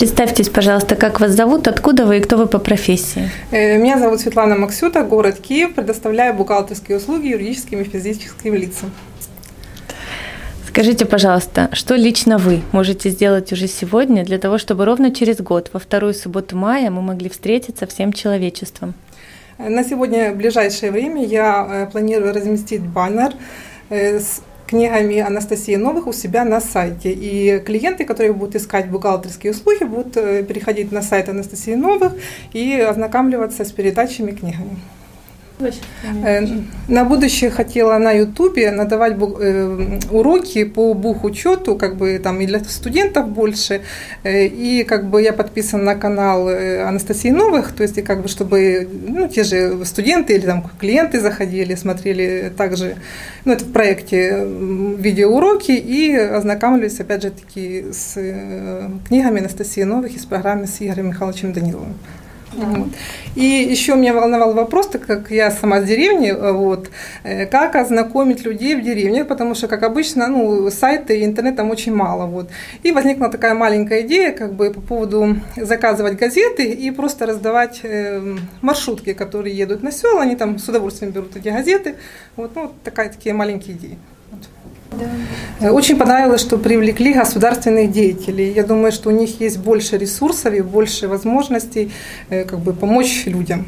Представьтесь, пожалуйста, как вас зовут, откуда вы и кто вы по профессии? Э, меня зовут Светлана Максюта, город Киев. Предоставляю бухгалтерские услуги юридическим и физическим лицам. Скажите, пожалуйста, что лично вы можете сделать уже сегодня для того, чтобы ровно через год, во вторую субботу мая, мы могли встретиться всем человечеством? На сегодня, в ближайшее время, я э, планирую разместить баннер э, с книгами Анастасии Новых у себя на сайте. И клиенты, которые будут искать бухгалтерские услуги, будут э, переходить на сайт Анастасии Новых и ознакомливаться с передачами книгами. Э, на будущее хотела на Ютубе надавать э, уроки по бухучету, как бы там и для студентов больше. Э, и как бы я подписана на канал Анастасии Новых, то есть и как бы чтобы ну, те же студенты или там клиенты заходили, смотрели также, ну это в проекте видеоуроки и ознакомились опять же таки с книгами Анастасии Новых из программы с Игорем Михайловичем Даниловым. Вот. И еще меня волновал вопрос, так как я сама с деревни, э, вот, э, как ознакомить людей в деревне, потому что, как обычно, ну, сайты и интернет там очень мало. Вот. И возникла такая маленькая идея как бы по поводу заказывать газеты и просто раздавать э, маршрутки, которые едут на села, они там с удовольствием берут эти газеты. Вот, ну, вот такая, такие маленькие идеи. Да. Очень понравилось, что привлекли государственных деятелей. Я думаю, что у них есть больше ресурсов и больше возможностей как бы, помочь людям.